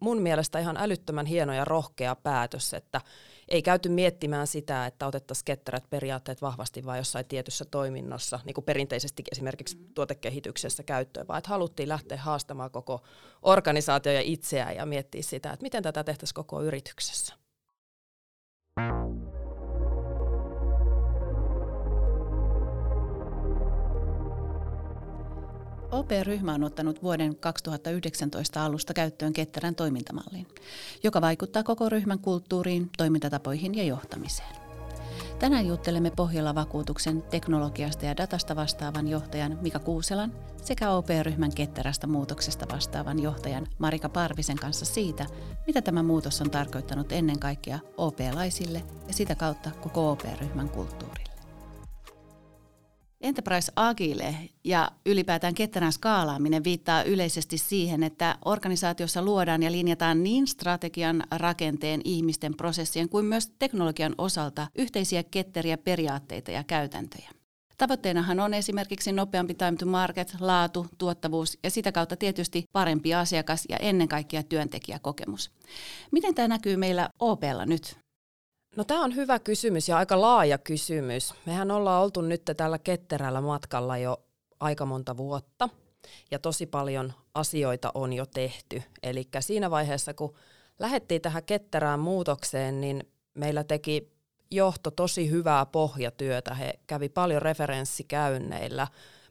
mun mielestä ihan älyttömän hieno ja rohkea päätös, että ei käyty miettimään sitä, että otettaisiin ketterät periaatteet vahvasti vain jossain tietyssä toiminnossa, niin kuin perinteisesti esimerkiksi mm. tuotekehityksessä käyttöön, vaan että haluttiin lähteä haastamaan koko organisaatio ja itseään ja miettiä sitä, että miten tätä tehtäisiin koko yrityksessä. OP-ryhmä on ottanut vuoden 2019 alusta käyttöön ketterän toimintamallin, joka vaikuttaa koko ryhmän kulttuuriin, toimintatapoihin ja johtamiseen. Tänään juttelemme Pohjola vakuutuksen teknologiasta ja datasta vastaavan johtajan Mika Kuuselan sekä OP-ryhmän ketterästä muutoksesta vastaavan johtajan Marika Parvisen kanssa siitä, mitä tämä muutos on tarkoittanut ennen kaikkea OP-laisille ja sitä kautta koko OP-ryhmän kulttuurille. Enterprise Agile ja ylipäätään ketterän skaalaaminen viittaa yleisesti siihen, että organisaatiossa luodaan ja linjataan niin strategian, rakenteen, ihmisten, prosessien kuin myös teknologian osalta yhteisiä ketteriä periaatteita ja käytäntöjä. Tavoitteenahan on esimerkiksi nopeampi time to market, laatu, tuottavuus ja sitä kautta tietysti parempi asiakas ja ennen kaikkea työntekijäkokemus. Miten tämä näkyy meillä OPlla nyt? No tämä on hyvä kysymys ja aika laaja kysymys. Mehän ollaan oltu nyt tällä ketterällä matkalla jo aika monta vuotta ja tosi paljon asioita on jo tehty. Eli siinä vaiheessa, kun lähdettiin tähän ketterään muutokseen, niin meillä teki johto tosi hyvää pohjatyötä. He kävi paljon referenssikäynneillä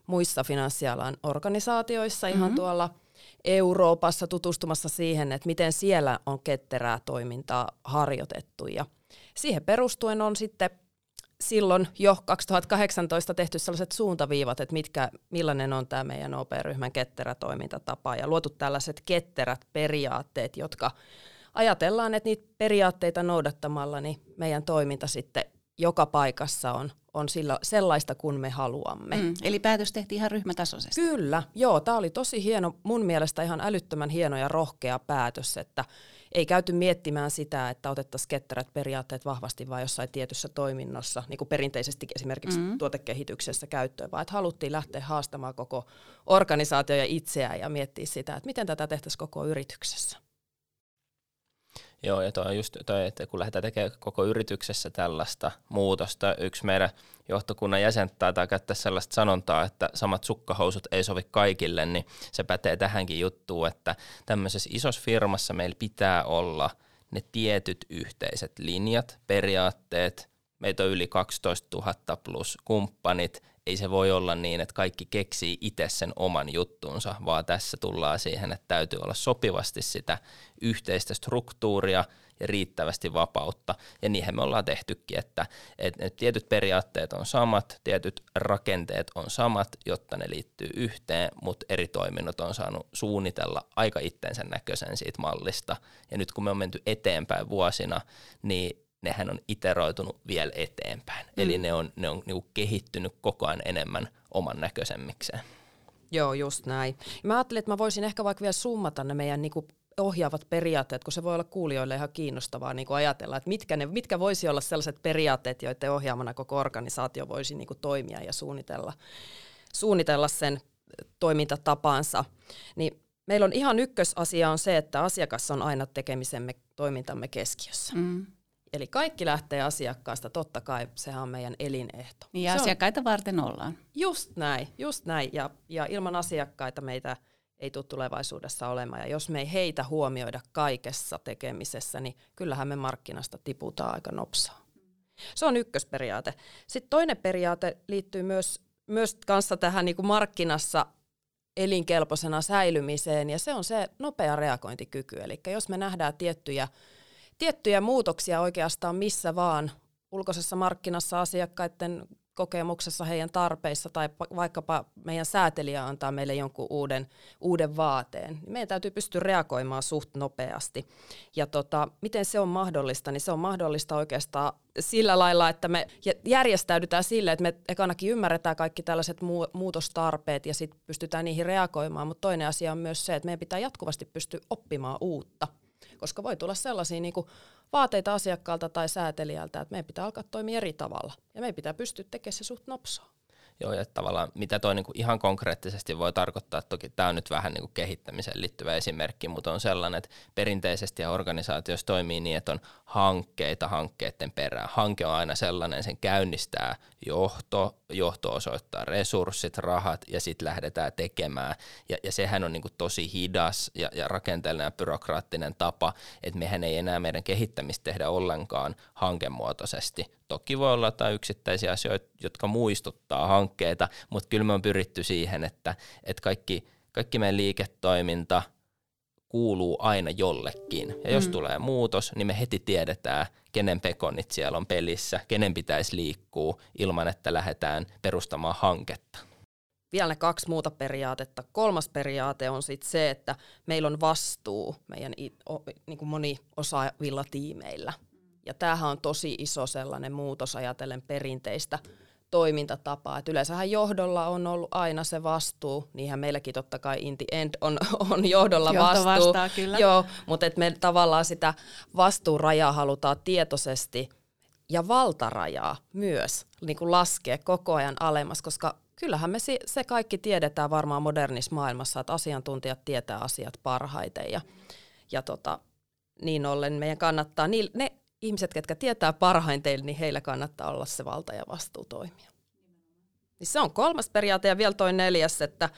muissa finanssialan organisaatioissa ihan mm-hmm. tuolla Euroopassa tutustumassa siihen, että miten siellä on ketterää toimintaa harjoitettu. Ja siihen perustuen on sitten silloin jo 2018 tehty sellaiset suuntaviivat, että mitkä, millainen on tämä meidän OP-ryhmän ketterä toimintatapa ja luotu tällaiset ketterät periaatteet, jotka ajatellaan, että niitä periaatteita noudattamalla niin meidän toiminta sitten joka paikassa on, on sillä, sellaista kuin me haluamme. Mm, eli päätös tehtiin ihan ryhmätasoisesti. Kyllä, joo. Tämä oli tosi hieno, mun mielestä ihan älyttömän hieno ja rohkea päätös, että ei käyty miettimään sitä, että otettaisiin ketterät periaatteet vahvasti vain jossain tietyssä toiminnossa, niin kuin perinteisesti esimerkiksi mm-hmm. tuotekehityksessä käyttöön, vaan että haluttiin lähteä haastamaan koko organisaatio ja itseään ja miettiä sitä, että miten tätä tehtäisiin koko yrityksessä. Joo, ja toi on just toi, että kun lähdetään tekemään koko yrityksessä tällaista muutosta, yksi meidän johtokunnan jäsen taitaa käyttää sellaista sanontaa, että samat sukkahousut ei sovi kaikille, niin se pätee tähänkin juttuun, että tämmöisessä isossa firmassa meillä pitää olla ne tietyt yhteiset linjat, periaatteet, meitä on yli 12 000 plus kumppanit, ei se voi olla niin, että kaikki keksii itse sen oman juttunsa, vaan tässä tullaan siihen, että täytyy olla sopivasti sitä yhteistä struktuuria ja riittävästi vapautta. Ja niihin me ollaan tehtykin, että, että tietyt periaatteet on samat, tietyt rakenteet on samat, jotta ne liittyy yhteen, mutta eri toiminnot on saanut suunnitella aika itsensä näköisen siitä mallista. Ja nyt kun me on menty eteenpäin vuosina, niin nehän on iteroitunut vielä eteenpäin. Mm. Eli ne on, ne on niinku kehittynyt koko ajan enemmän oman näköisemmiksi. Joo, just näin. Mä ajattelin, että mä voisin ehkä vaikka vielä summata ne meidän niinku ohjaavat periaatteet, kun se voi olla kuulijoille ihan kiinnostavaa niin kuin ajatella, että mitkä, ne, mitkä voisi olla sellaiset periaatteet, joiden ohjaamana koko organisaatio voisi niin kuin toimia ja suunnitella, suunnitella sen toimintatapansa. Niin meillä on ihan ykkösasia on se, että asiakas on aina tekemisemme toimintamme keskiössä. Mm. Eli kaikki lähtee asiakkaasta, totta kai sehän on meidän elinehto. Niin ja se asiakkaita on, varten ollaan. Just näin, just näin. Ja, ja ilman asiakkaita meitä ei tule tulevaisuudessa olemaan. Ja jos me ei heitä huomioida kaikessa tekemisessä, niin kyllähän me markkinasta tiputaan aika nopsaa. Se on ykkösperiaate. Sitten toinen periaate liittyy myös, myös kanssa tähän niin kuin markkinassa elinkelpoisena säilymiseen, ja se on se nopea reagointikyky. Eli jos me nähdään tiettyjä tiettyjä muutoksia oikeastaan missä vaan ulkoisessa markkinassa asiakkaiden kokemuksessa, heidän tarpeissa tai vaikkapa meidän säätelijä antaa meille jonkun uuden, uuden vaateen. Niin meidän täytyy pystyä reagoimaan suht nopeasti. Ja tota, miten se on mahdollista? Niin se on mahdollista oikeastaan sillä lailla, että me järjestäydytään sille, että me ekanakin ymmärretään kaikki tällaiset muutostarpeet ja sitten pystytään niihin reagoimaan. Mutta toinen asia on myös se, että meidän pitää jatkuvasti pystyä oppimaan uutta koska voi tulla sellaisia niin kuin vaateita asiakkaalta tai säätelijältä, että meidän pitää alkaa toimia eri tavalla ja meidän pitää pystyä tekemään se suht nopsaa. Joo, ja tavallaan mitä toi niinku ihan konkreettisesti voi tarkoittaa, toki tämä on nyt vähän niinku kehittämiseen liittyvä esimerkki, mutta on sellainen, että perinteisesti ja toimii niin, että on hankkeita hankkeiden perään. Hanke on aina sellainen, sen käynnistää johto, johto osoittaa resurssit, rahat ja sitten lähdetään tekemään. Ja, ja sehän on niinku tosi hidas ja, ja rakenteellinen ja byrokraattinen tapa, että mehän ei enää meidän kehittämistä tehdä ollenkaan hankemuotoisesti. Toki voi olla jotain yksittäisiä asioita, jotka muistuttaa hankkeita, mutta kyllä me on pyritty siihen, että, että kaikki, kaikki meidän liiketoiminta kuuluu aina jollekin. Ja jos mm. tulee muutos, niin me heti tiedetään, kenen pekonit siellä on pelissä, kenen pitäisi liikkua ilman, että lähdetään perustamaan hanketta vielä ne kaksi muuta periaatetta. Kolmas periaate on sitten se, että meillä on vastuu meidän niin kuin moniosaavilla tiimeillä. Ja tämähän on tosi iso sellainen muutos ajatellen perinteistä toimintatapaa. Et yleensähän johdolla on ollut aina se vastuu, niinhän meilläkin totta kai in the end on, on johdolla Johto vastuu. vastaa, kyllä. Joo, mutta et me tavallaan sitä vastuurajaa halutaan tietoisesti ja valtarajaa myös niin kuin laskea koko ajan alemmas, koska kyllähän me se kaikki tiedetään varmaan modernissa maailmassa, että asiantuntijat tietää asiat parhaiten ja, ja tota, niin ollen meidän kannattaa, ne, ne ihmiset, ketkä tietää parhaiten, niin heillä kannattaa olla se valta ja vastuu toimia. Niin se on kolmas periaate ja vielä toi neljäs, että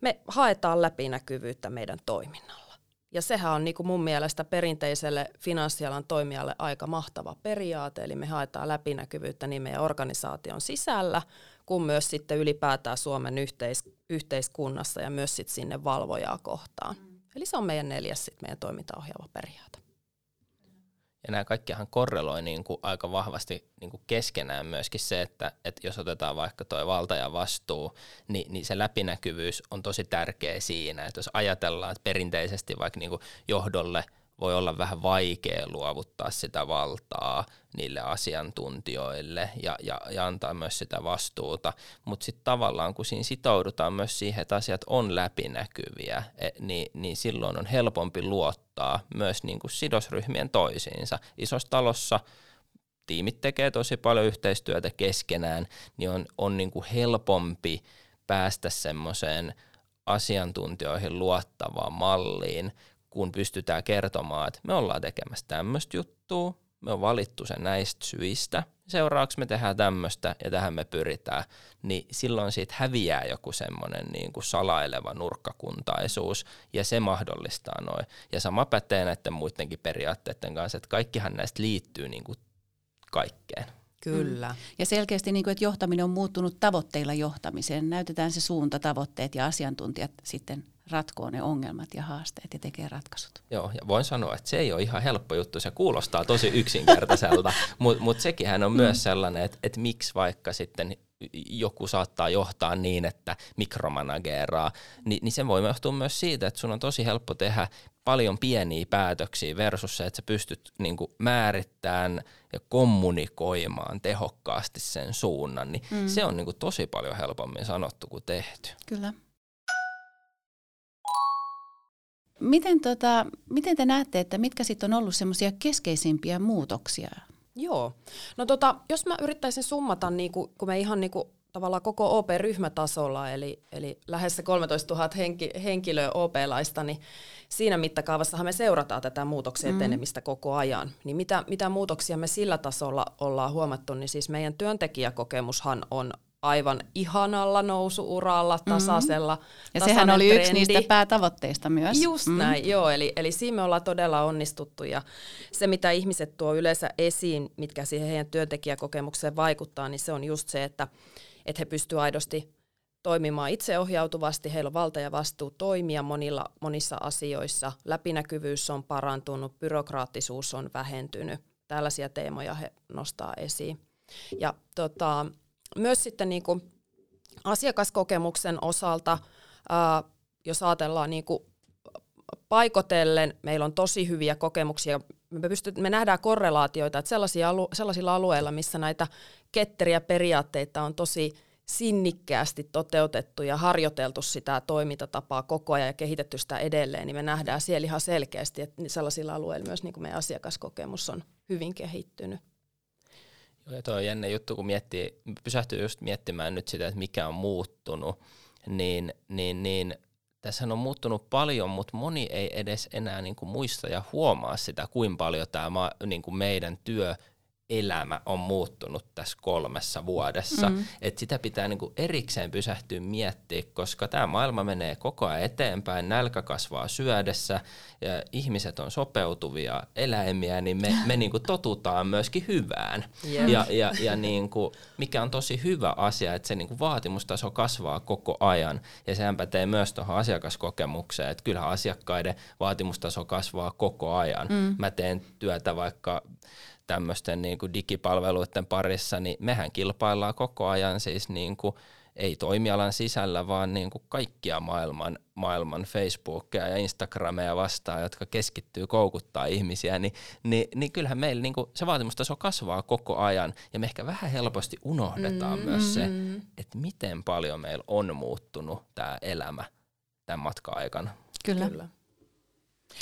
me haetaan läpinäkyvyyttä meidän toiminnalla. Ja sehän on niin kuin mun mielestä perinteiselle finanssialan toimijalle aika mahtava periaate, eli me haetaan läpinäkyvyyttä niin meidän organisaation sisällä, kuin myös sitten ylipäätään Suomen yhteis- yhteiskunnassa ja myös sitten sinne valvojaa kohtaan. Mm. Eli se on meidän neljäs sit meidän toimintaohjaava periaate. Ja nämä kaikkihan korreloi niin kuin aika vahvasti niin kuin keskenään myöskin se, että, että jos otetaan vaikka tuo valta ja vastuu, niin, niin se läpinäkyvyys on tosi tärkeä siinä. Että jos ajatellaan, että perinteisesti vaikka niin kuin johdolle – voi olla vähän vaikea luovuttaa sitä valtaa niille asiantuntijoille ja, ja, ja antaa myös sitä vastuuta. Mutta sitten tavallaan kun siinä sitoudutaan myös siihen, että asiat on läpinäkyviä, niin, niin silloin on helpompi luottaa myös niin kuin sidosryhmien toisiinsa. Isossa talossa tiimit tekee tosi paljon yhteistyötä keskenään, niin on, on niin kuin helpompi päästä semmoiseen asiantuntijoihin luottavaan malliin, kun pystytään kertomaan, että me ollaan tekemässä tämmöistä juttua, me on valittu se näistä syistä, seuraavaksi me tehdään tämmöistä ja tähän me pyritään, niin silloin siitä häviää joku semmoinen niin kuin salaileva nurkkakuntaisuus ja se mahdollistaa noin. Ja sama pätee näiden muidenkin periaatteiden kanssa, että kaikkihan näistä liittyy niin kuin kaikkeen. Kyllä. Mm. Ja selkeästi, niin kuin, että johtaminen on muuttunut tavoitteilla johtamiseen. Näytetään se suunta, tavoitteet ja asiantuntijat sitten ratkoo ne ongelmat ja haasteet ja tekee ratkaisut. Joo, ja voin sanoa, että se ei ole ihan helppo juttu, se kuulostaa tosi yksinkertaiselta, mutta mut sekinhän on myös sellainen, että et miksi vaikka sitten joku saattaa johtaa niin, että mikromanageraa, niin, niin se voi johtua myös siitä, että sun on tosi helppo tehdä paljon pieniä päätöksiä versus se, että sä pystyt niin kuin määrittämään ja kommunikoimaan tehokkaasti sen suunnan, niin mm. se on niin kuin tosi paljon helpommin sanottu kuin tehty. Kyllä. Miten, tota, miten te näette, että mitkä sitten on ollut semmoisia keskeisimpiä muutoksia? Joo. No tota, jos mä yrittäisin summata, niin kun, kun me ihan niin kuin tavallaan koko OP-ryhmätasolla, eli, eli lähes 13 000 henki, henkilöä OP-laista, niin siinä mittakaavassahan me seurataan tätä muutoksen mm. etenemistä mm. koko ajan. Niin mitä, mitä muutoksia me sillä tasolla ollaan huomattu, niin siis meidän työntekijäkokemushan on aivan ihanalla nousuuralla, mm-hmm. tasaisella. Mm. Ja sehän oli trendi. yksi niistä päätavoitteista myös. Just mm. näin, joo. Eli, eli siinä me ollaan todella onnistuttu. Ja se, mitä ihmiset tuo yleensä esiin, mitkä siihen heidän työntekijäkokemukseen vaikuttaa, niin se on just se, että, että he pystyvät aidosti toimimaan itseohjautuvasti, heillä on valta ja vastuu toimia monilla, monissa asioissa, läpinäkyvyys on parantunut, byrokraattisuus on vähentynyt, tällaisia teemoja he nostaa esiin. Ja tota, myös sitten niin kuin asiakaskokemuksen osalta, ää, jos ajatellaan niin kuin paikotellen, meillä on tosi hyviä kokemuksia. Me, pystyt, me nähdään korrelaatioita, että sellaisia alu, sellaisilla alueilla, missä näitä ketteriä periaatteita on tosi sinnikkäästi toteutettu ja harjoiteltu sitä toimintatapaa koko ajan ja kehitetty sitä edelleen, niin me nähdään siellä ihan selkeästi, että sellaisilla alueilla myös niin kuin meidän asiakaskokemus on hyvin kehittynyt. Joo, tuo on jännä juttu, kun miettii, pysähtyy just miettimään nyt sitä, että mikä on muuttunut, niin, niin, niin tässä on muuttunut paljon, mutta moni ei edes enää niin kuin muista ja huomaa sitä, kuinka paljon tämä niin kuin meidän työ elämä on muuttunut tässä kolmessa vuodessa. Mm. Et sitä pitää niinku erikseen pysähtyä miettiä, koska tämä maailma menee koko ajan eteenpäin, nälkä kasvaa syödessä ja ihmiset on sopeutuvia eläimiä, niin me, me niinku totutaan myöskin hyvään. Yeah. Ja, ja, ja niinku, mikä on tosi hyvä asia, että se niinku vaatimustaso kasvaa koko ajan ja sehän pätee myös tuohon asiakaskokemukseen, että kyllähän asiakkaiden vaatimustaso kasvaa koko ajan. Mm. Mä teen työtä vaikka tämmöisten niin kuin digipalveluiden parissa, niin mehän kilpaillaan koko ajan siis niin kuin, ei toimialan sisällä, vaan niin kuin kaikkia maailman, maailman Facebookia ja Instagramia vastaan, jotka keskittyy koukuttaa ihmisiä, niin, niin, niin kyllähän meillä niin kuin se vaatimustaso kasvaa koko ajan, ja me ehkä vähän helposti unohdetaan mm, myös se, mm. että miten paljon meillä on muuttunut tämä elämä tämän matka-aikana. Kyllä. Kyllä.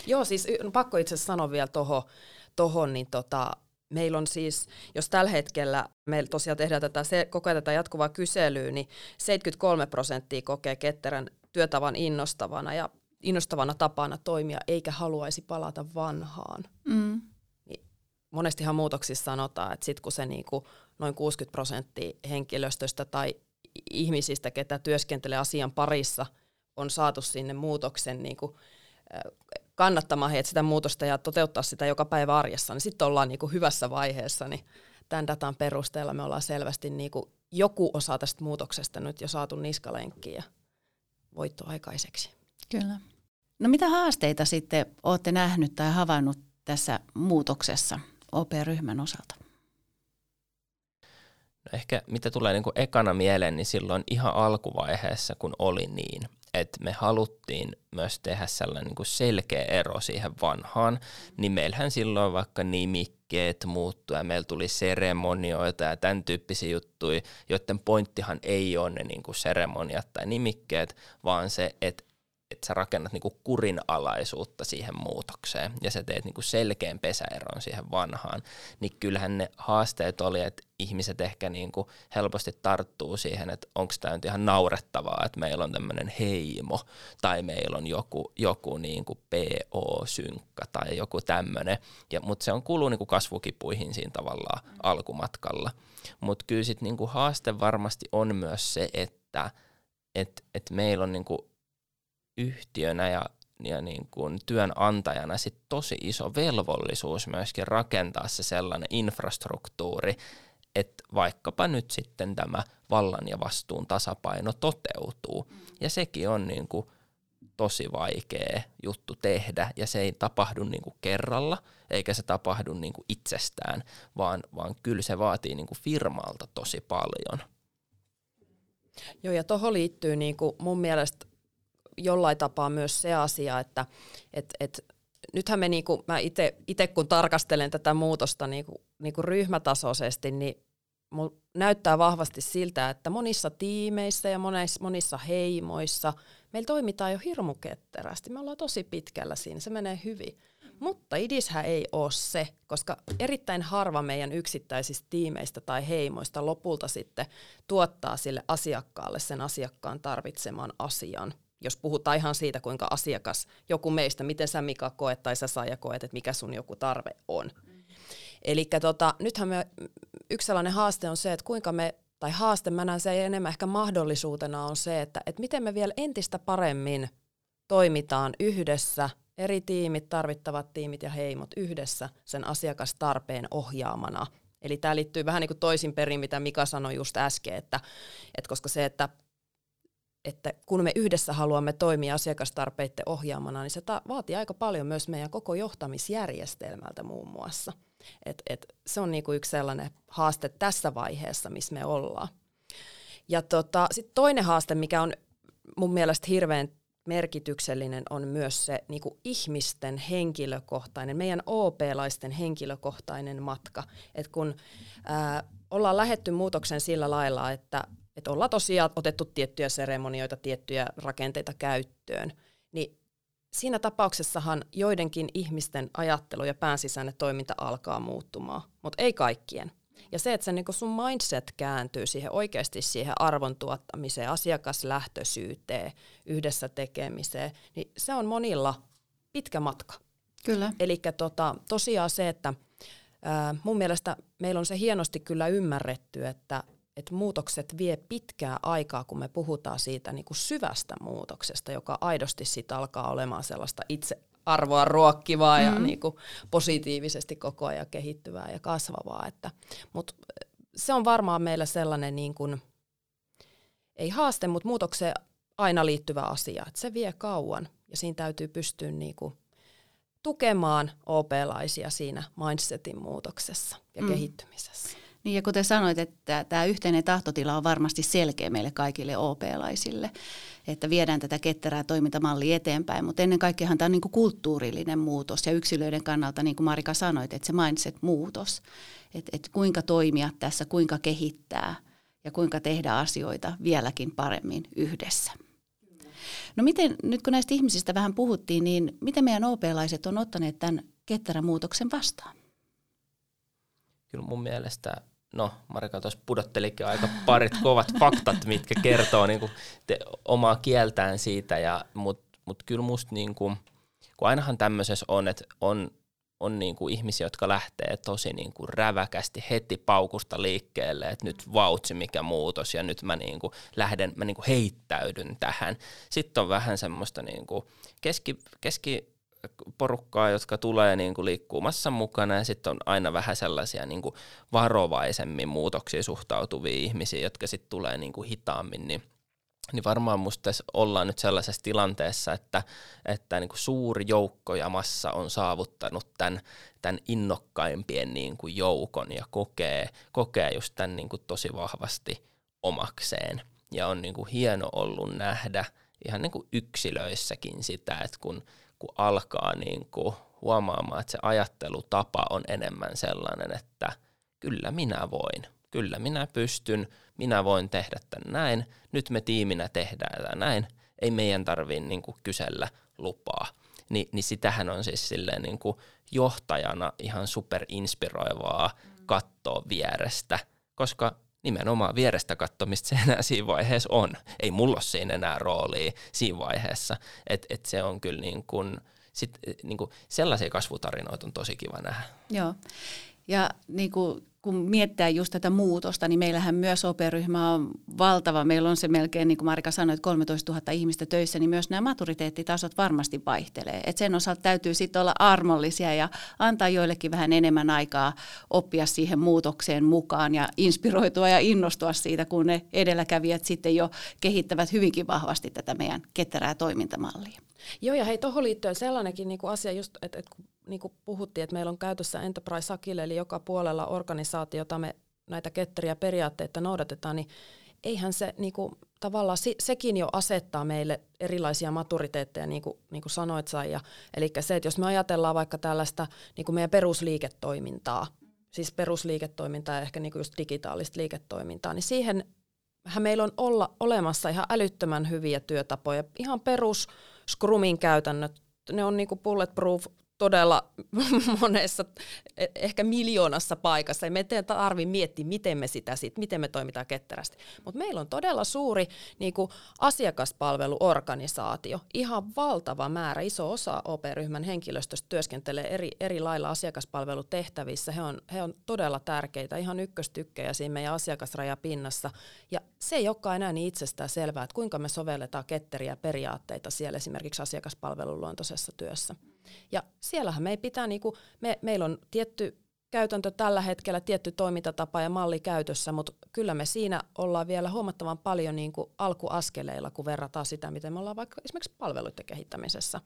Joo, siis pakko itse sanoa vielä tuohon, toho, niin tota, meillä on siis, jos tällä hetkellä meillä tosiaan tehdään tätä, se, koko ajan tätä jatkuvaa kyselyä, niin 73 prosenttia kokee ketterän työtavan innostavana ja innostavana tapana toimia, eikä haluaisi palata vanhaan. Mm. Niin monestihan muutoksissa sanotaan, että sitten kun se niinku noin 60 prosenttia henkilöstöstä tai ihmisistä, ketä työskentelee asian parissa, on saatu sinne muutoksen niinku, kannattamaan heitä sitä muutosta ja toteuttaa sitä joka päivä arjessa, niin sitten ollaan niin kuin hyvässä vaiheessa, niin tämän datan perusteella me ollaan selvästi niin kuin joku osa tästä muutoksesta nyt jo saatu niskalenkkiin ja voitto aikaiseksi. Kyllä. No mitä haasteita sitten olette nähnyt tai havainnut tässä muutoksessa OP-ryhmän osalta? No ehkä mitä tulee niin kuin ekana mieleen, niin silloin ihan alkuvaiheessa, kun oli niin, että me haluttiin myös tehdä sellainen niin kuin selkeä ero siihen vanhaan, niin meillähän silloin vaikka nimikkeet muuttui ja meillä tuli seremonioita ja tämän tyyppisiä juttuja, joiden pointtihan ei ole ne niin kuin seremoniat tai nimikkeet, vaan se, että että sä rakennat niinku kurinalaisuutta siihen muutokseen ja sä teet niinku selkeän pesäeron siihen vanhaan, niin kyllähän ne haasteet oli, että ihmiset ehkä niinku helposti tarttuu siihen, että onko tämä nyt ihan naurettavaa, että meillä on tämmöinen heimo tai meillä on joku, joku niinku PO-synkkä tai joku tämmöinen, mutta se on kuuluu niinku kasvukipuihin siinä tavallaan mm. alkumatkalla. Mutta kyllä sitten niinku haaste varmasti on myös se, että et, et meillä on niinku yhtiönä ja, ja niin kuin työnantajana sit tosi iso velvollisuus myöskin rakentaa se sellainen infrastruktuuri, että vaikkapa nyt sitten tämä vallan ja vastuun tasapaino toteutuu. Mm. Ja sekin on niin kuin tosi vaikea juttu tehdä ja se ei tapahdu niin kuin kerralla eikä se tapahdu niin kuin itsestään, vaan, vaan kyllä se vaatii niin kuin firmalta tosi paljon. Joo ja tuohon liittyy niin kuin mun mielestä jollain tapaa myös se asia, että et, et, nythän me, niinku, mä itse kun tarkastelen tätä muutosta niinku, niinku ryhmätasoisesti, niin näyttää vahvasti siltä, että monissa tiimeissä ja monissa, monissa heimoissa meillä toimitaan jo hirmu ketterästi. Me ollaan tosi pitkällä siinä, se menee hyvin. Mutta idishän ei ole se, koska erittäin harva meidän yksittäisistä tiimeistä tai heimoista lopulta sitten tuottaa sille asiakkaalle sen asiakkaan tarvitseman asian jos puhutaan ihan siitä, kuinka asiakas, joku meistä, miten sä Mika koet tai sä Saija koet, että mikä sun joku tarve on. Mm. Eli tota, nythän me, yksi sellainen haaste on se, että kuinka me, tai haaste, mä näen se enemmän ehkä mahdollisuutena on se, että, että miten me vielä entistä paremmin toimitaan yhdessä, eri tiimit, tarvittavat tiimit ja heimot yhdessä sen asiakastarpeen ohjaamana. Eli tämä liittyy vähän niin kuin toisin perin, mitä Mika sanoi just äsken, että, että koska se, että että kun me yhdessä haluamme toimia asiakastarpeiden ohjaamana, niin se ta- vaatii aika paljon myös meidän koko johtamisjärjestelmältä muun muassa. Et, et se on niinku yksi sellainen haaste tässä vaiheessa, missä me ollaan. Ja tota, sitten toinen haaste, mikä on mun mielestä hirveän merkityksellinen, on myös se niinku ihmisten henkilökohtainen, meidän OP-laisten henkilökohtainen matka. Et kun ää, ollaan lähetty muutoksen sillä lailla, että että ollaan tosiaan otettu tiettyjä seremonioita, tiettyjä rakenteita käyttöön, niin siinä tapauksessahan joidenkin ihmisten ajattelu ja päänsisäinen toiminta alkaa muuttumaan, mutta ei kaikkien. Ja se, että se niin sun mindset kääntyy siihen oikeasti siihen arvon tuottamiseen, asiakaslähtöisyyteen, yhdessä tekemiseen, niin se on monilla pitkä matka. Kyllä. Eli tota, tosiaan se, että ää, mun mielestä meillä on se hienosti kyllä ymmärretty, että, että muutokset vie pitkää aikaa, kun me puhutaan siitä niin kuin syvästä muutoksesta, joka aidosti sitten alkaa olemaan sellaista itse arvoa ruokkivaa mm-hmm. ja niin kuin positiivisesti koko ajan kehittyvää ja kasvavaa. Että, mutta se on varmaan meillä sellainen, niin kuin, ei haaste, mutta muutokseen aina liittyvä asia. Että se vie kauan ja siinä täytyy pystyä niin kuin tukemaan OP-laisia siinä mindsetin muutoksessa ja mm. kehittymisessä. Niin ja kuten sanoit, että tämä yhteinen tahtotila on varmasti selkeä meille kaikille OP-laisille, että viedään tätä ketterää toimintamallia eteenpäin, mutta ennen kaikkea tämä on niin kuin kulttuurillinen muutos ja yksilöiden kannalta, niin kuin Marika sanoit, että se mindset-muutos, että, että kuinka toimia tässä, kuinka kehittää ja kuinka tehdä asioita vieläkin paremmin yhdessä. No miten, nyt kun näistä ihmisistä vähän puhuttiin, niin miten meidän OP-laiset on ottaneet tämän ketterän muutoksen vastaan? Kyllä mun mielestä, no Marika tuossa pudottelikin aika parit kovat faktat, mitkä kertoo niin kuin te, omaa kieltään siitä, ja, mutta mut kyllä musta niin kuin, kun ainahan tämmöisessä on, että on on niin kuin ihmisiä, jotka lähtee tosi niin kuin räväkästi heti paukusta liikkeelle, että nyt vautsi mikä muutos ja nyt mä niin kuin lähden, mä niin kuin heittäydyn tähän. Sitten on vähän semmoista niin kuin keski, keski porukkaa, jotka tulee niin kuin liikkuu massan mukana ja sitten on aina vähän sellaisia niin kuin varovaisemmin muutoksiin suhtautuvia ihmisiä, jotka sitten tulee niin kuin hitaammin, niin niin varmaan musta ollaan nyt sellaisessa tilanteessa, että, että niin kuin suuri joukko ja massa on saavuttanut tämän, tämän innokkaimpien niin kuin joukon ja kokee, kokee just tämän niin kuin tosi vahvasti omakseen. Ja on niin kuin hieno ollut nähdä ihan niin kuin yksilöissäkin sitä, että kun, kun alkaa niin kuin huomaamaan, että se ajattelutapa on enemmän sellainen, että kyllä minä voin, kyllä minä pystyn, minä voin tehdä tämän näin, nyt me tiiminä tehdään tämä näin, ei meidän tarvitse niin kysellä lupaa. Ni, niin sitähän on siis silleen niin kuin johtajana ihan superinspiroivaa katsoa vierestä, koska nimenomaan vierestä katsomista se enää siinä vaiheessa on. Ei mulla ole siinä enää roolia siinä vaiheessa. Et, et se on kyllä niin kuin, sit, niin kuin sellaisia kasvutarinoita on tosi kiva nähdä. Joo. Ja niin kuin kun miettää just tätä muutosta, niin meillähän myös OP-ryhmä on valtava. Meillä on se melkein, niin kuin Marika sanoi, että 13 000 ihmistä töissä, niin myös nämä maturiteettitasot varmasti vaihtelee. Et sen osalta täytyy sitten olla armollisia ja antaa joillekin vähän enemmän aikaa oppia siihen muutokseen mukaan ja inspiroitua ja innostua siitä, kun ne edelläkävijät sitten jo kehittävät hyvinkin vahvasti tätä meidän ketterää toimintamallia. Joo, ja hei, tuohon liittyen sellainenkin niin kuin asia, just, että, että kun niin kuin puhuttiin, että meillä on käytössä Enterprise Akille, eli joka puolella organisaatiota me näitä ketteriä periaatteita noudatetaan, niin eihän se niin kuin, tavallaan se, sekin jo asettaa meille erilaisia maturiteetteja, niin kuin, niin kuin sanoit Saija. Eli se, että jos me ajatellaan vaikka tällaista niin kuin meidän perusliiketoimintaa, siis perusliiketoimintaa ja ehkä niin kuin just digitaalista liiketoimintaa, niin siihen meillä on olla olemassa ihan älyttömän hyviä työtapoja. Ihan perus Scrumin käytännöt, ne on niinku bulletproof todella monessa, e, ehkä miljoonassa paikassa. Ja me ei tarvitse miettiä, miten me sitä sit, miten me toimitaan ketterästi. Mutta meillä on todella suuri niin kuin asiakaspalveluorganisaatio. Ihan valtava määrä, iso osa OP-ryhmän henkilöstöstä työskentelee eri, eri lailla asiakaspalvelutehtävissä. He on, he on todella tärkeitä, ihan ykköstykkejä siinä meidän asiakasrajapinnassa. Ja se ei olekaan enää niin itsestään selvää, että kuinka me sovelletaan ketteriä periaatteita siellä esimerkiksi asiakaspalveluluontoisessa työssä. Ja siellähän me pitää, niinku, me, meillä on tietty käytäntö tällä hetkellä, tietty toimintatapa ja malli käytössä, mutta kyllä me siinä ollaan vielä huomattavan paljon niinku alkuaskeleilla, kun verrataan sitä, miten me ollaan vaikka esimerkiksi palveluiden kehittämisessä.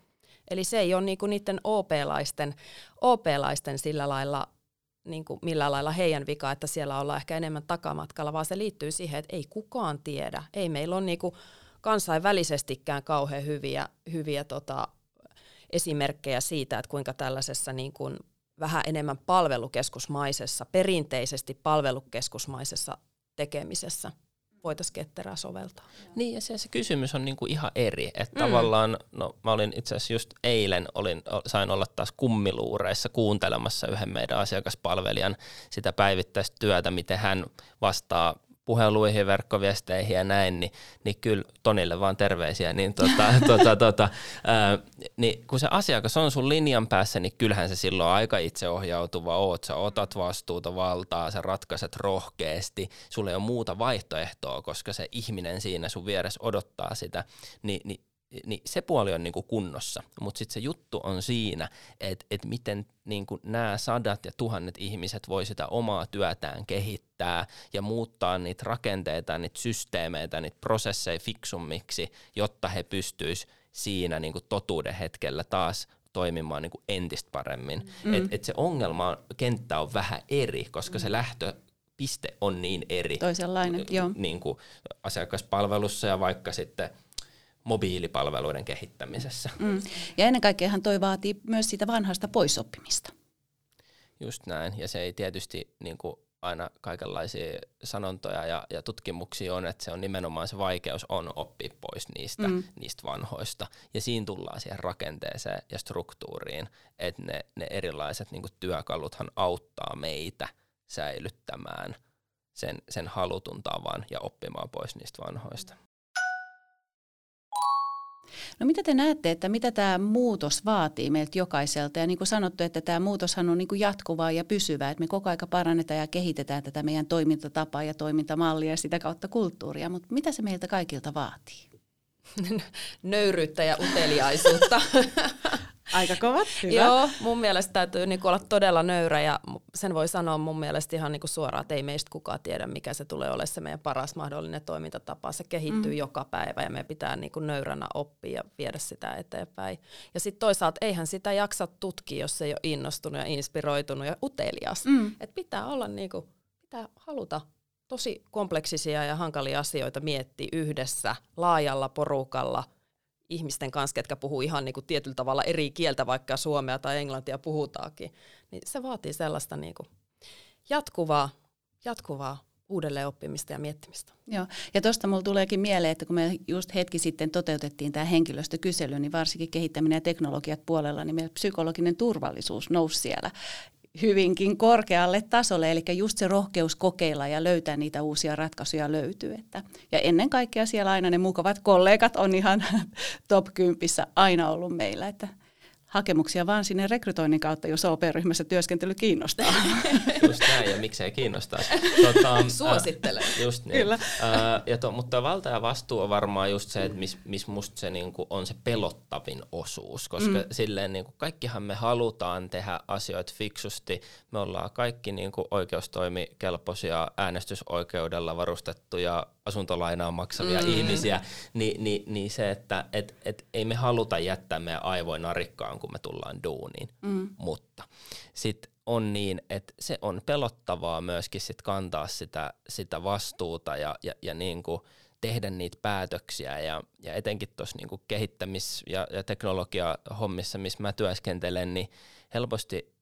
Eli se ei ole niinku niiden OP-laisten, OP-laisten sillä lailla niin kuin millä lailla heidän vika, että siellä ollaan ehkä enemmän takamatkalla, vaan se liittyy siihen, että ei kukaan tiedä. Ei meillä ole niin kuin kansainvälisestikään kauhean hyviä, hyviä tota, esimerkkejä siitä, että kuinka tällaisessa niin kuin vähän enemmän palvelukeskusmaisessa, perinteisesti palvelukeskusmaisessa tekemisessä voitaisiin ketterää soveltaa. Niin ja se, se kysymys on niinku ihan eri. Että mm. tavallaan, no mä olin itse asiassa just eilen, olin, sain olla taas kummiluureissa kuuntelemassa yhden meidän asiakaspalvelijan sitä päivittäistä työtä, miten hän vastaa puheluihin, verkkoviesteihin ja näin, niin, niin kyllä Tonille vaan terveisiä, niin, tota, tota, tota, ää, niin kun se asiakas on sun linjan päässä, niin kyllähän se silloin aika itseohjautuva oot, sä otat vastuuta, valtaa, sä ratkaiset rohkeasti, sulle ei ole muuta vaihtoehtoa, koska se ihminen siinä sun vieressä odottaa sitä, niin, niin niin se puoli on niinku kunnossa, mutta sitten se juttu on siinä, että et miten niinku nämä sadat ja tuhannet ihmiset voi sitä omaa työtään kehittää ja muuttaa niitä rakenteita, niitä systeemeitä, niitä prosesseja fiksummiksi, jotta he pystyisivät siinä niinku totuuden hetkellä taas toimimaan niinku entistä paremmin. Mm. Et, et se ongelma, kenttä on vähän eri, koska se lähtö piste on niin eri. Toisenlainen, joo. Niin kuin asiakaspalvelussa ja vaikka sitten mobiilipalveluiden kehittämisessä. Mm. Ja ennen kaikkea toi vaatii myös sitä vanhasta poisoppimista. Just näin, ja se ei tietysti niin kuin aina kaikenlaisia sanontoja ja, ja tutkimuksia on, että se on nimenomaan se vaikeus on oppia pois niistä, mm. niistä vanhoista. Ja siinä tullaan siihen rakenteeseen ja struktuuriin, että ne, ne erilaiset niin kuin työkaluthan auttaa meitä säilyttämään sen, sen halutun tavan ja oppimaan pois niistä vanhoista. No mitä te näette, että mitä tämä muutos vaatii meiltä jokaiselta? Ja niin kuin sanottu, että tämä muutoshan on niin kuin jatkuvaa ja pysyvää, että me koko aika parannetaan ja kehitetään tätä meidän toimintatapaa ja toimintamallia ja sitä kautta kulttuuria, mutta mitä se meiltä kaikilta vaatii? Nöyryyttä ja uteliaisuutta. Aika kovat, hyvä. Joo, mun mielestä täytyy niinku olla todella nöyrä ja sen voi sanoa mun mielestä ihan niinku suoraan, että ei meistä kukaan tiedä, mikä se tulee olemaan se meidän paras mahdollinen toimintatapa. Se kehittyy mm. joka päivä ja me pitää niinku nöyränä oppia ja viedä sitä eteenpäin. Ja sitten toisaalta eihän sitä jaksa tutkia, jos ei ole innostunut ja inspiroitunut ja utelias. Mm. Et pitää olla niinku, pitää haluta tosi kompleksisia ja hankalia asioita miettiä yhdessä, laajalla porukalla – ihmisten kanssa, ketkä puhuu ihan niin kuin tietyllä tavalla eri kieltä, vaikka suomea tai englantia puhutaakin, niin se vaatii sellaista niin kuin jatkuvaa, jatkuvaa uudelleen oppimista ja miettimistä. Joo, ja tuosta mulla tuleekin mieleen, että kun me just hetki sitten toteutettiin tämä henkilöstökysely, niin varsinkin kehittäminen ja teknologiat puolella, niin meillä psykologinen turvallisuus nousi siellä hyvinkin korkealle tasolle, eli just se rohkeus kokeilla ja löytää niitä uusia ratkaisuja löytyy. Että, ja ennen kaikkea siellä aina ne mukavat kollegat on ihan top 10 aina ollut meillä, että hakemuksia vaan sinne rekrytoinnin kautta, jos OP-ryhmässä työskentely kiinnostaa. Just näin, ja miksei kiinnostaa. Tota, Suosittelen. Äh, just niin. Kyllä. Äh, ja to, mutta valta ja vastuu on varmaan just se, että missä mis musta se niinku on se pelottavin osuus, koska mm. silleen niinku kaikkihan me halutaan tehdä asioita fiksusti. Me ollaan kaikki niinku oikeustoimikelpoisia äänestysoikeudella varustettuja asuntolainaa maksavia mm. ihmisiä, niin, niin, niin se, että et, et ei me haluta jättää meidän aivoina rikkaan, kun me tullaan duuniin, mm. mutta sitten on niin, että se on pelottavaa myöskin sit kantaa sitä, sitä vastuuta ja, ja, ja niin kuin tehdä niitä päätöksiä ja, ja etenkin tuossa niin kehittämis- ja, ja teknologia-hommissa, missä mä työskentelen, niin helposti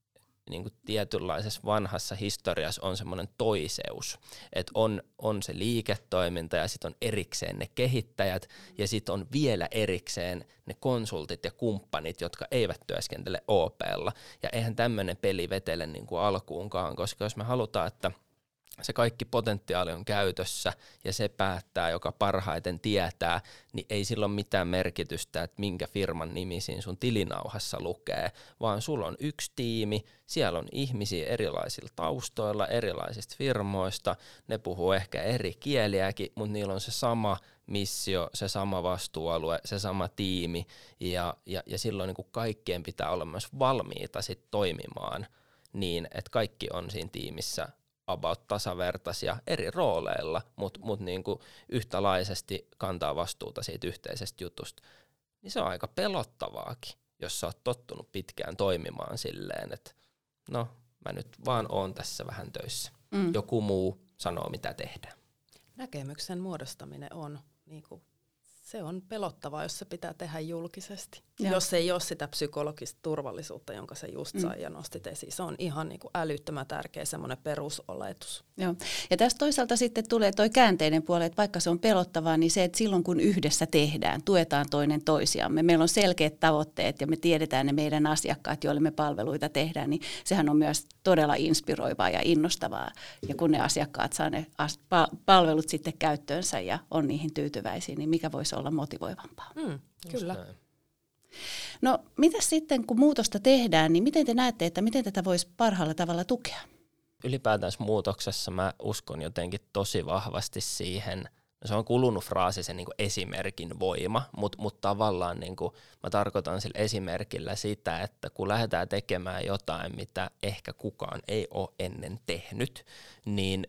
niin kuin tietynlaisessa vanhassa historiassa on semmoinen toiseus, että on, on se liiketoiminta ja sitten on erikseen ne kehittäjät ja sitten on vielä erikseen ne konsultit ja kumppanit, jotka eivät työskentele OPlla. Ja eihän tämmöinen peli vetele niin kuin alkuunkaan, koska jos me halutaan, että – se kaikki potentiaali on käytössä ja se päättää, joka parhaiten tietää, niin ei sillä ole mitään merkitystä, että minkä firman nimi siinä sun tilinauhassa lukee, vaan sulla on yksi tiimi, siellä on ihmisiä erilaisilla taustoilla, erilaisista firmoista, ne puhuu ehkä eri kieliäkin, mutta niillä on se sama missio, se sama vastuualue, se sama tiimi ja, ja, ja silloin niin kuin kaikkien pitää olla myös valmiita sit toimimaan niin, että kaikki on siinä tiimissä about tasavertaisia eri rooleilla, mutta mut niinku yhtälaisesti kantaa vastuuta siitä yhteisestä jutusta, niin se on aika pelottavaakin, jos sä oot tottunut pitkään toimimaan silleen, että no mä nyt vaan oon tässä vähän töissä. Mm. Joku muu sanoo, mitä tehdään. Näkemyksen muodostaminen on, niinku, se on pelottavaa, jos se pitää tehdä julkisesti. Joo. Jos ei ole sitä psykologista turvallisuutta, jonka se just mm. sai mm. ja nostit esiin. Se on ihan niin kuin älyttömän tärkeä semmoinen perusoletus. Joo. Ja tästä toisaalta sitten tulee toi käänteinen puoli, että vaikka se on pelottavaa, niin se, että silloin kun yhdessä tehdään, tuetaan toinen toisiamme, meillä on selkeät tavoitteet ja me tiedetään ne meidän asiakkaat, joille me palveluita tehdään, niin sehän on myös todella inspiroivaa ja innostavaa. Ja kun ne asiakkaat saa ne palvelut sitten käyttöönsä ja on niihin tyytyväisiä, niin mikä voisi olla motivoivampaa? Mm, kyllä. Näin. No mitä sitten, kun muutosta tehdään, niin miten te näette, että miten tätä voisi parhaalla tavalla tukea? Ylipäätään muutoksessa mä uskon jotenkin tosi vahvasti siihen, no se on kulunut fraasi se niin esimerkin voima, mutta mut tavallaan niin kuin, mä tarkoitan sillä esimerkillä sitä, että kun lähdetään tekemään jotain, mitä ehkä kukaan ei ole ennen tehnyt, niin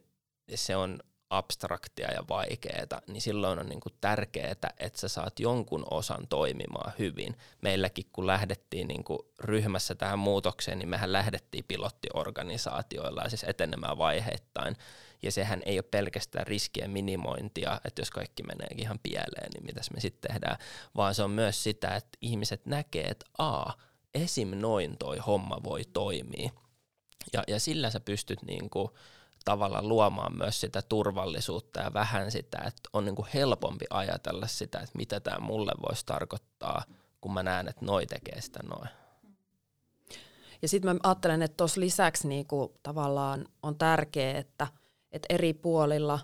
se on abstraktia ja vaikeaa, niin silloin on niin tärkeää, että sä saat jonkun osan toimimaan hyvin. Meilläkin kun lähdettiin niin kuin ryhmässä tähän muutokseen, niin mehän lähdettiin pilottiorganisaatioilla siis etenemään vaiheittain. Ja sehän ei ole pelkästään riskien minimointia, että jos kaikki menee ihan pieleen, niin mitäs me sitten tehdään, vaan se on myös sitä, että ihmiset näkee, että a, esim. noin toi homma voi toimia. Ja, ja sillä sä pystyt niin kuin tavalla luomaan myös sitä turvallisuutta ja vähän sitä, että on niin kuin helpompi ajatella sitä, että mitä tämä mulle voisi tarkoittaa, kun mä näen, että noi tekee sitä noin. Ja sitten mä ajattelen, että tuossa lisäksi niinku tavallaan on tärkeää, että, että eri puolilla,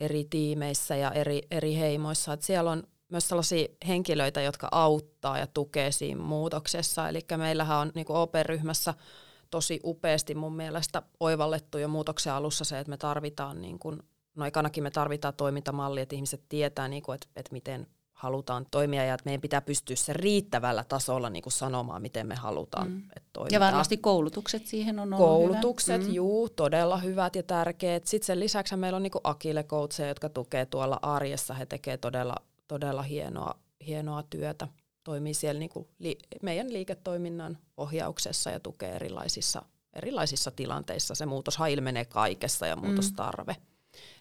eri tiimeissä ja eri, eri heimoissa, että siellä on myös sellaisia henkilöitä, jotka auttaa ja tukee siinä muutoksessa. Eli meillähän on niin OP-ryhmässä tosi upeasti mun mielestä oivallettu jo muutoksen alussa se, että me tarvitaan, niin kuin, no ekanakin me tarvitaan toimintamalli, että ihmiset tietää, niin kuin, että, että miten halutaan toimia ja että meidän pitää pystyä se riittävällä tasolla niin kuin sanomaan, miten me halutaan, mm. että toimitaan. Ja varmasti koulutukset siihen on ollut Koulutukset, hyvä. Mm. juu, todella hyvät ja tärkeät. Sitten sen lisäksi meillä on niin kuin Akile jotka tukee tuolla arjessa. He tekevät todella, todella hienoa, hienoa työtä toimii siellä niin kuin li- meidän liiketoiminnan ohjauksessa ja tukee erilaisissa, erilaisissa tilanteissa. Se muutoshan ilmenee kaikessa ja muutostarve. Mm.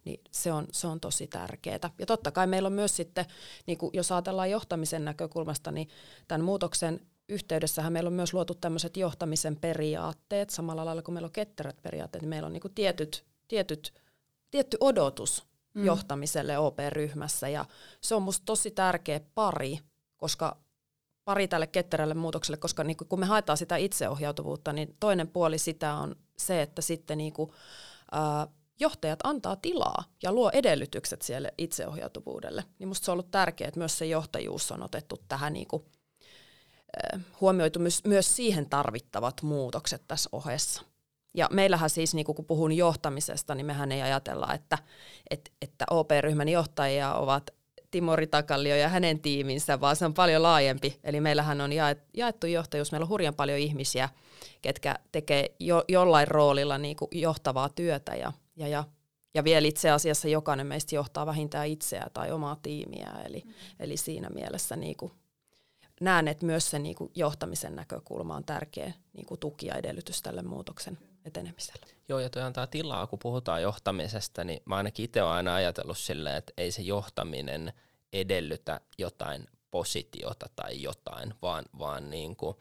Niin se on, se on tosi tärkeää. Ja totta kai meillä on myös sitten, niin kuin jos ajatellaan johtamisen näkökulmasta, niin tämän muutoksen yhteydessähän meillä on myös luotu tämmöiset johtamisen periaatteet, samalla lailla kuin meillä on ketterät periaatteet, niin meillä on niin kuin tietyt, tietyt, tietty odotus mm. johtamiselle OP-ryhmässä ja se on musta tosi tärkeä pari, koska pari tälle ketterälle muutokselle, koska niin kun me haetaan sitä itseohjautuvuutta, niin toinen puoli sitä on se, että sitten niin kuin, ää, johtajat antaa tilaa ja luo edellytykset siellä itseohjautuvuudelle. Niin musta se on ollut tärkeää, että myös se johtajuus on otettu tähän niin kuin, ää, huomioitu myös, myös siihen tarvittavat muutokset tässä ohessa. Ja meillähän siis, niin kun puhun johtamisesta, niin mehän ei ajatella, että, että, että OP-ryhmän johtajia ovat Timo Ritakallio ja hänen tiiminsä, vaan se on paljon laajempi. Eli meillähän on jaettu johtajuus, meillä on hurjan paljon ihmisiä, ketkä tekee jo, jollain roolilla niin kuin johtavaa työtä ja, ja, ja, ja vielä itse asiassa jokainen meistä johtaa vähintään itseä tai omaa tiimiä. Eli, mm. eli siinä mielessä niin kuin näen, että myös se niin kuin johtamisen näkökulma on tärkeä niin kuin tuki ja edellytys tälle muutoksen etenemiselle. Joo, ja toi antaa tilaa, kun puhutaan johtamisesta, niin mä ainakin itse olen aina ajatellut silleen, että ei se johtaminen edellytä jotain positiota tai jotain, vaan, vaan niin kuin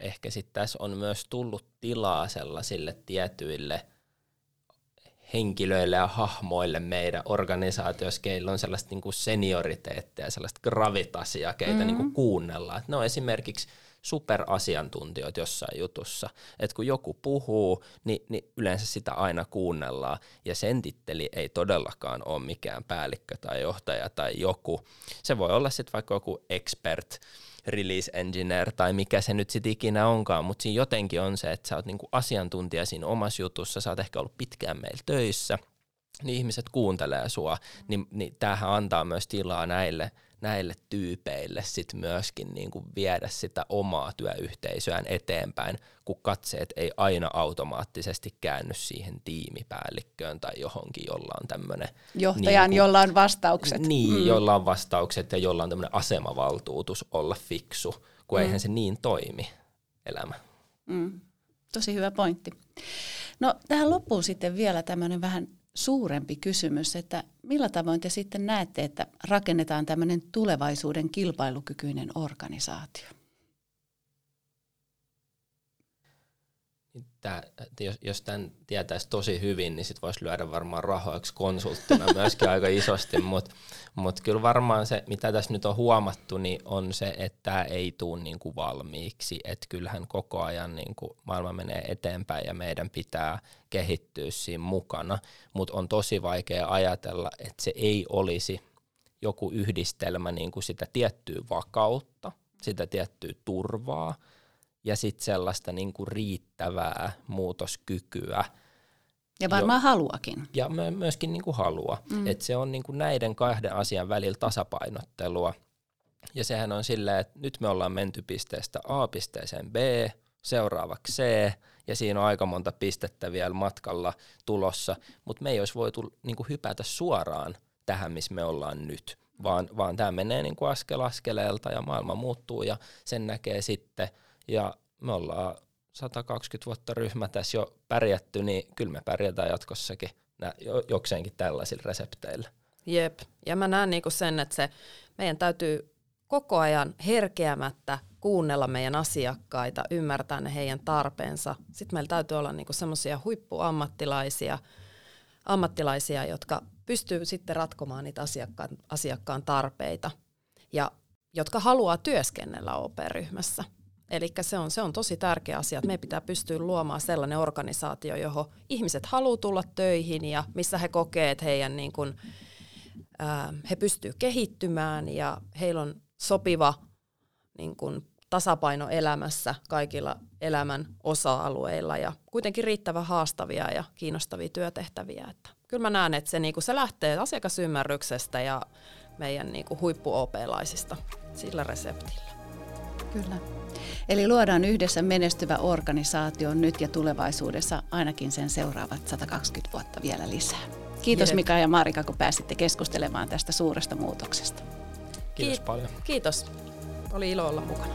ehkä sitten tässä on myös tullut tilaa sellaisille tietyille henkilöille ja hahmoille meidän organisaatioissa, keillä on sellaista niin kuin senioriteettia, sellaista gravitasia, keitä mm-hmm. niin kuin kuunnellaan. Et ne on esimerkiksi superasiantuntijoita jossain jutussa. Että kun joku puhuu, niin, niin yleensä sitä aina kuunnellaan. Ja sen titteli ei todellakaan ole mikään päällikkö tai johtaja tai joku. Se voi olla sitten vaikka joku expert, release engineer tai mikä se nyt sitten ikinä onkaan, mutta siinä jotenkin on se, että sä oot niinku asiantuntija siinä omassa jutussa, sä oot ehkä ollut pitkään meillä töissä, niin ihmiset kuuntelee sua, niin, niin tämähän antaa myös tilaa näille – näille tyypeille sit myöskin niin kuin viedä sitä omaa työyhteisöään eteenpäin, kun katseet ei aina automaattisesti käänny siihen tiimipäällikköön tai johonkin, jolla on tämmöinen... Johtajan, niin kuin, jolla on vastaukset. Niin, mm. jolla on vastaukset ja jolla on tämmöinen asemavaltuutus olla fiksu, kun mm. eihän se niin toimi elämä. Mm. Tosi hyvä pointti. No tähän loppuun sitten vielä tämmöinen vähän suurempi kysymys, että millä tavoin te sitten näette, että rakennetaan tämmöinen tulevaisuuden kilpailukykyinen organisaatio? Tää, jos, jos tämän tietäisi tosi hyvin, niin sit voisi lyödä varmaan rahoiksi konsulttina myöskin aika isosti, mutta mut kyllä varmaan se, mitä tässä nyt on huomattu, niin on se, että tämä ei tule niinku valmiiksi, että kyllähän koko ajan niinku maailma menee eteenpäin ja meidän pitää kehittyä siinä mukana, mutta on tosi vaikea ajatella, että se ei olisi joku yhdistelmä niinku sitä tiettyä vakautta, sitä tiettyä turvaa, ja sitten sellaista niin kuin riittävää muutoskykyä. Ja varmaan jo, haluakin. Ja myöskin niin kuin halua. Mm. Että se on niin kuin näiden kahden asian välillä tasapainottelua. Ja sehän on silleen, että nyt me ollaan menty pisteestä A pisteeseen B, seuraavaksi C, ja siinä on aika monta pistettä vielä matkalla tulossa, mutta me ei olisi voitu niin kuin hypätä suoraan tähän, missä me ollaan nyt, vaan, vaan tämä menee niin kuin askel askeleelta ja maailma muuttuu ja sen näkee sitten – ja me ollaan 120 vuotta ryhmä tässä jo pärjätty, niin kyllä me pärjätään jatkossakin nä, jokseenkin tällaisilla resepteillä. Jep, ja mä näen niinku sen, että se meidän täytyy koko ajan herkeämättä kuunnella meidän asiakkaita, ymmärtää ne heidän tarpeensa. Sitten meillä täytyy olla niinku semmoisia huippuammattilaisia, ammattilaisia, jotka pystyy sitten ratkomaan niitä asiakkaan, asiakkaan tarpeita ja jotka haluaa työskennellä OP-ryhmässä. Eli se on, se on tosi tärkeä asia, että meidän pitää pystyä luomaan sellainen organisaatio, johon ihmiset haluaa tulla töihin ja missä he kokee, että heidän niin kuin, ää, he pystyy kehittymään ja heillä on sopiva niin kuin, tasapaino elämässä kaikilla elämän osa-alueilla ja kuitenkin riittävän haastavia ja kiinnostavia työtehtäviä. Että kyllä mä näen, että se, niin kuin, se lähtee asiakasymmärryksestä ja meidän niin kuin, huippu-OP-laisista sillä reseptillä. Kyllä. Eli luodaan yhdessä menestyvä organisaatio nyt ja tulevaisuudessa ainakin sen seuraavat 120 vuotta vielä lisää. Kiitos Mika ja Marika, kun pääsitte keskustelemaan tästä suuresta muutoksesta. Kiitos paljon. Kiitos. Oli ilo olla mukana.